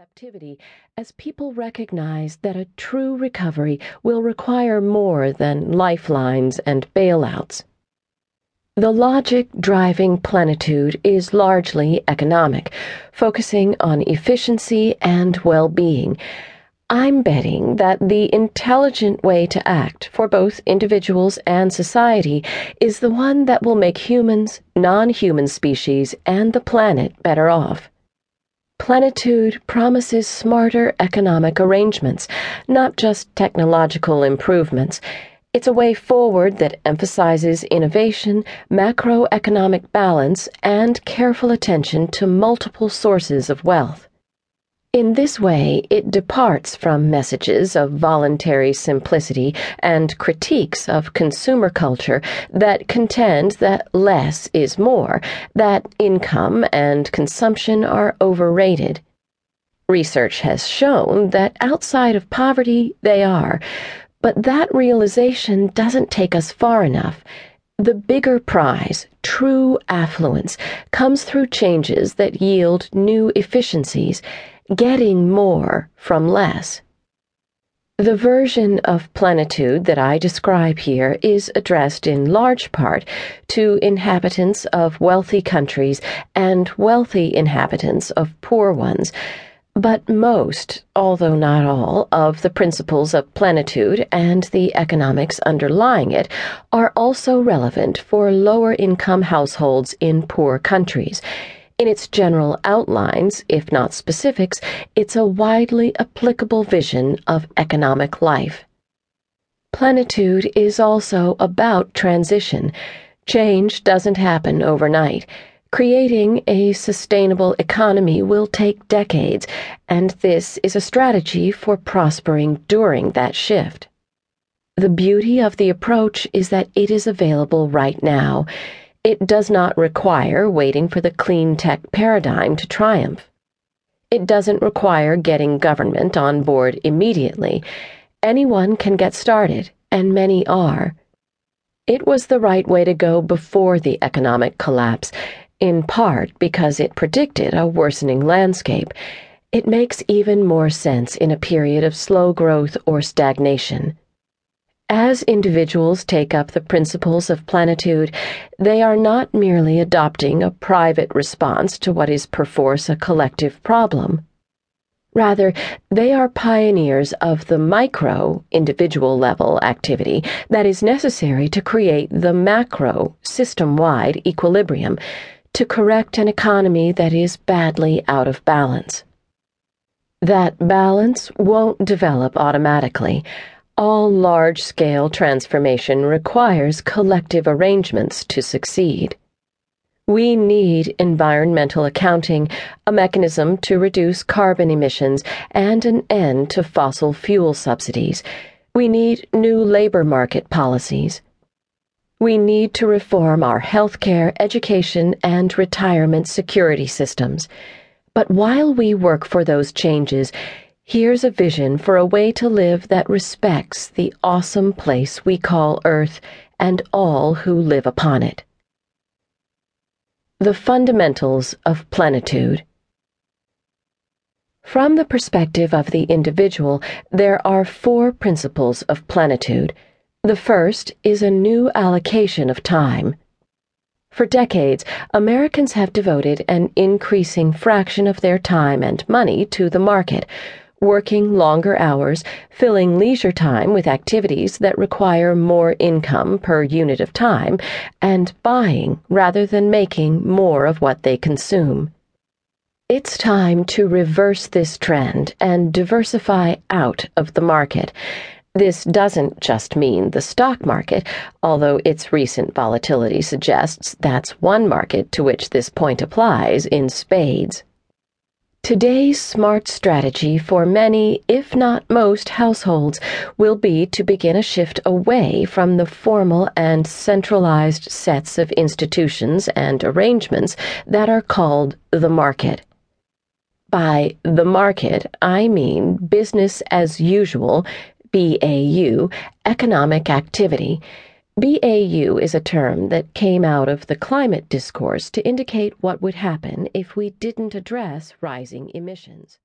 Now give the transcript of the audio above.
receptivity as people recognize that a true recovery will require more than lifelines and bailouts. The logic driving plenitude is largely economic, focusing on efficiency and well being. I'm betting that the intelligent way to act for both individuals and society is the one that will make humans, non human species, and the planet better off. Plenitude promises smarter economic arrangements, not just technological improvements. It's a way forward that emphasizes innovation, macroeconomic balance, and careful attention to multiple sources of wealth. In this way, it departs from messages of voluntary simplicity and critiques of consumer culture that contend that less is more, that income and consumption are overrated. Research has shown that outside of poverty, they are, but that realization doesn't take us far enough. The bigger prize, true affluence, comes through changes that yield new efficiencies getting more from less. The version of plenitude that I describe here is addressed in large part to inhabitants of wealthy countries and wealthy inhabitants of poor ones. But most, although not all, of the principles of plenitude and the economics underlying it are also relevant for lower income households in poor countries in its general outlines, if not specifics, it's a widely applicable vision of economic life. Plenitude is also about transition. Change doesn't happen overnight. Creating a sustainable economy will take decades, and this is a strategy for prospering during that shift. The beauty of the approach is that it is available right now. It does not require waiting for the clean tech paradigm to triumph. It doesn't require getting government on board immediately. Anyone can get started, and many are. It was the right way to go before the economic collapse, in part because it predicted a worsening landscape. It makes even more sense in a period of slow growth or stagnation. As individuals take up the principles of plenitude, they are not merely adopting a private response to what is perforce a collective problem. Rather, they are pioneers of the micro, individual level activity that is necessary to create the macro, system wide equilibrium to correct an economy that is badly out of balance. That balance won't develop automatically all large scale transformation requires collective arrangements to succeed. We need environmental accounting, a mechanism to reduce carbon emissions, and an end to fossil fuel subsidies. We need new labor market policies. We need to reform our healthcare, education, and retirement security systems. But while we work for those changes, Here's a vision for a way to live that respects the awesome place we call Earth and all who live upon it. The Fundamentals of Plenitude. From the perspective of the individual, there are four principles of plenitude. The first is a new allocation of time. For decades, Americans have devoted an increasing fraction of their time and money to the market working longer hours, filling leisure time with activities that require more income per unit of time, and buying rather than making more of what they consume. It's time to reverse this trend and diversify out of the market. This doesn't just mean the stock market, although its recent volatility suggests that's one market to which this point applies in spades. Today's smart strategy for many, if not most, households will be to begin a shift away from the formal and centralized sets of institutions and arrangements that are called the market. By the market, I mean business as usual, BAU, economic activity BAU is a term that came out of the climate discourse to indicate what would happen if we didn't address rising emissions.